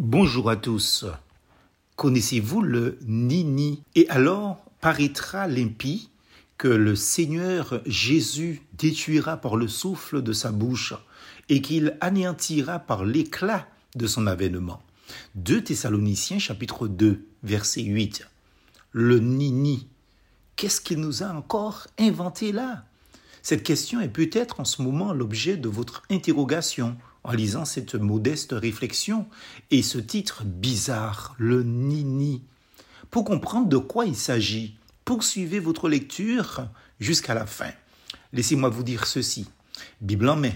Bonjour à tous. Connaissez-vous le Nini? Et alors paraîtra l'impie que le Seigneur Jésus détruira par le souffle de sa bouche et qu'il anéantira par l'éclat de son avènement. 2 Thessaloniciens chapitre 2 verset 8. Le Nini. Qu'est-ce qu'il nous a encore inventé là? Cette question est peut-être en ce moment l'objet de votre interrogation en lisant cette modeste réflexion et ce titre bizarre, le Nini. Pour comprendre de quoi il s'agit, poursuivez votre lecture jusqu'à la fin. Laissez-moi vous dire ceci. Bible en main,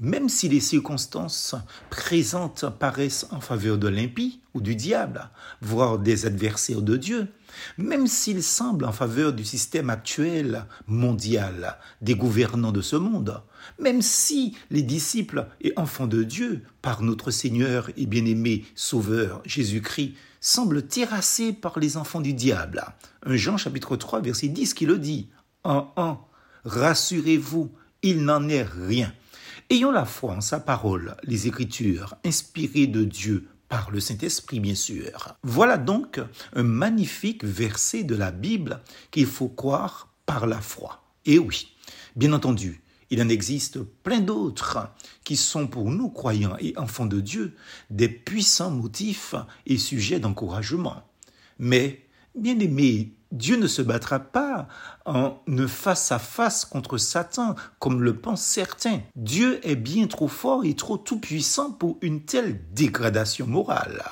même si les circonstances présentes paraissent en faveur de l'impie ou du diable, voire des adversaires de Dieu, même s'ils semblent en faveur du système actuel mondial des gouvernants de ce monde, même si les disciples et enfants de Dieu, par notre Seigneur et bien-aimé Sauveur Jésus-Christ, semblent terrassés par les enfants du diable. Un Jean chapitre 3 verset 10 qui le dit. En un, rassurez-vous, il n'en est rien. Ayons la foi en sa parole, les Écritures, inspirées de Dieu par le Saint-Esprit, bien sûr. Voilà donc un magnifique verset de la Bible qu'il faut croire par la foi. Et oui, bien entendu, il en existe plein d'autres qui sont pour nous, croyants et enfants de Dieu, des puissants motifs et sujets d'encouragement. Mais, bien aimés Dieu ne se battra pas en face à face contre Satan, comme le pensent certains. Dieu est bien trop fort et trop tout-puissant pour une telle dégradation morale.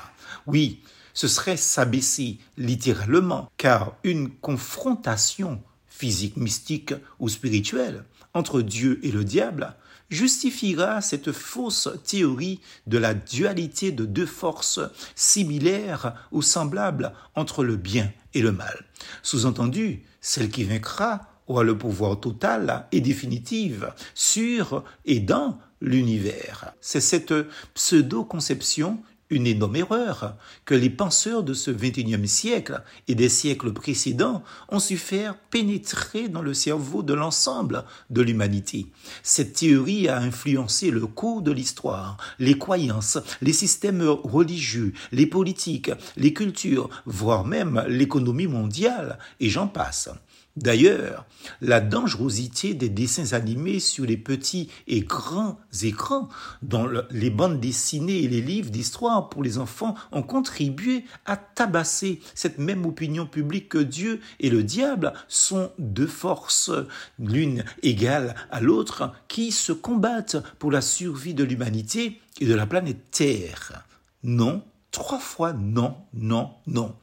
Oui, ce serait s'abaisser littéralement, car une confrontation physique, mystique ou spirituelle entre Dieu et le diable justifiera cette fausse théorie de la dualité de deux forces similaires ou semblables entre le bien et le mal. Sous-entendu, celle qui vaincra aura le pouvoir total et définitif sur et dans l'univers. C'est cette pseudo-conception une énorme erreur que les penseurs de ce XXIe siècle et des siècles précédents ont su faire pénétrer dans le cerveau de l'ensemble de l'humanité. Cette théorie a influencé le cours de l'histoire, les croyances, les systèmes religieux, les politiques, les cultures, voire même l'économie mondiale, et j'en passe. D'ailleurs, la dangerosité des dessins animés sur les petits et grands écrans, dont les bandes dessinées et les livres d'histoire pour les enfants ont contribué à tabasser cette même opinion publique que Dieu et le diable sont deux forces, l'une égale à l'autre, qui se combattent pour la survie de l'humanité et de la planète Terre. Non, Trois fois non, non, non.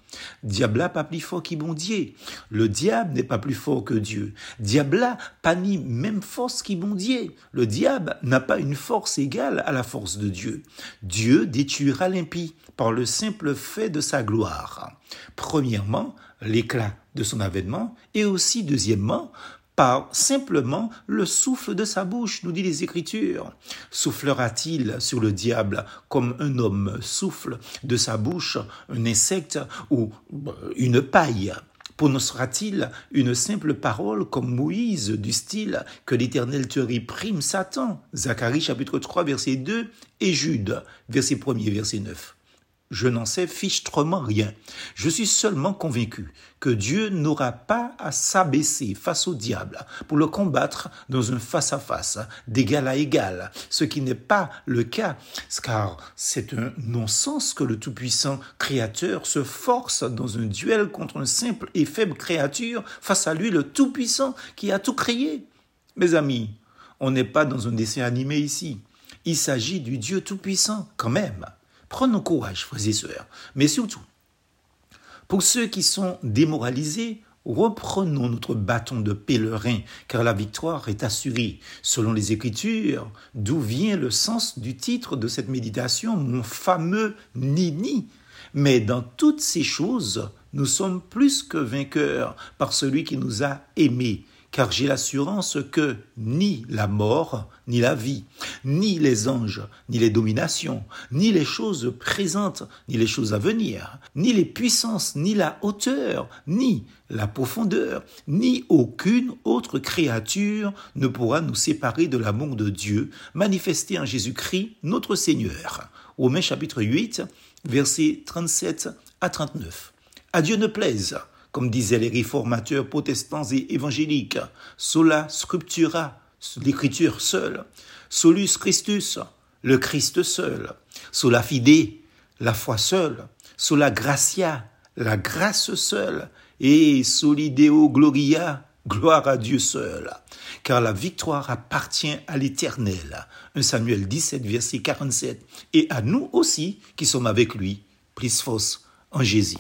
Diabla pas plus fort qu'Ibondier. Le diable n'est pas plus fort que Dieu. Diabla pas ni même force qu'Ibondier. Le diable n'a pas une force égale à la force de Dieu. Dieu détruira l'impie par le simple fait de sa gloire. Premièrement, l'éclat de son avènement et aussi deuxièmement par simplement le souffle de sa bouche, nous dit les Écritures. Soufflera-t-il sur le diable comme un homme souffle de sa bouche un insecte ou euh, une paille? Prononcera-t-il une simple parole comme Moïse du style que l'Éternel te réprime Satan Zacharie chapitre 3 verset 2 et Jude verset 1 verset 9 je n'en sais fichtrement rien. Je suis seulement convaincu que Dieu n'aura pas à s'abaisser face au diable pour le combattre dans un face-à-face, d'égal à égal, ce qui n'est pas le cas, car c'est un non-sens que le Tout-Puissant Créateur se force dans un duel contre une simple et faible créature face à lui, le Tout-Puissant qui a tout créé. Mes amis, on n'est pas dans un dessin animé ici. Il s'agit du Dieu Tout-Puissant quand même. Prenons courage, frères et sœurs. Mais surtout, pour ceux qui sont démoralisés, reprenons notre bâton de pèlerin, car la victoire est assurée. Selon les Écritures, d'où vient le sens du titre de cette méditation, mon fameux Nini? Mais dans toutes ces choses, nous sommes plus que vainqueurs par celui qui nous a aimés car j'ai l'assurance que ni la mort, ni la vie, ni les anges, ni les dominations, ni les choses présentes, ni les choses à venir, ni les puissances, ni la hauteur, ni la profondeur, ni aucune autre créature ne pourra nous séparer de l'amour de Dieu manifesté en Jésus-Christ notre Seigneur. Romains chapitre 8, versets 37 à 39. À Dieu ne plaise, comme disaient les réformateurs protestants et évangéliques, sola scriptura, l'écriture seule, solus Christus, le Christ seul, sola fide, la foi seule, sola gratia, la grâce seule, et solideo gloria, gloire à Dieu seul, car la victoire appartient à l'Éternel. 1 Samuel 17, verset 47, et à nous aussi qui sommes avec lui, plus force en Jésus.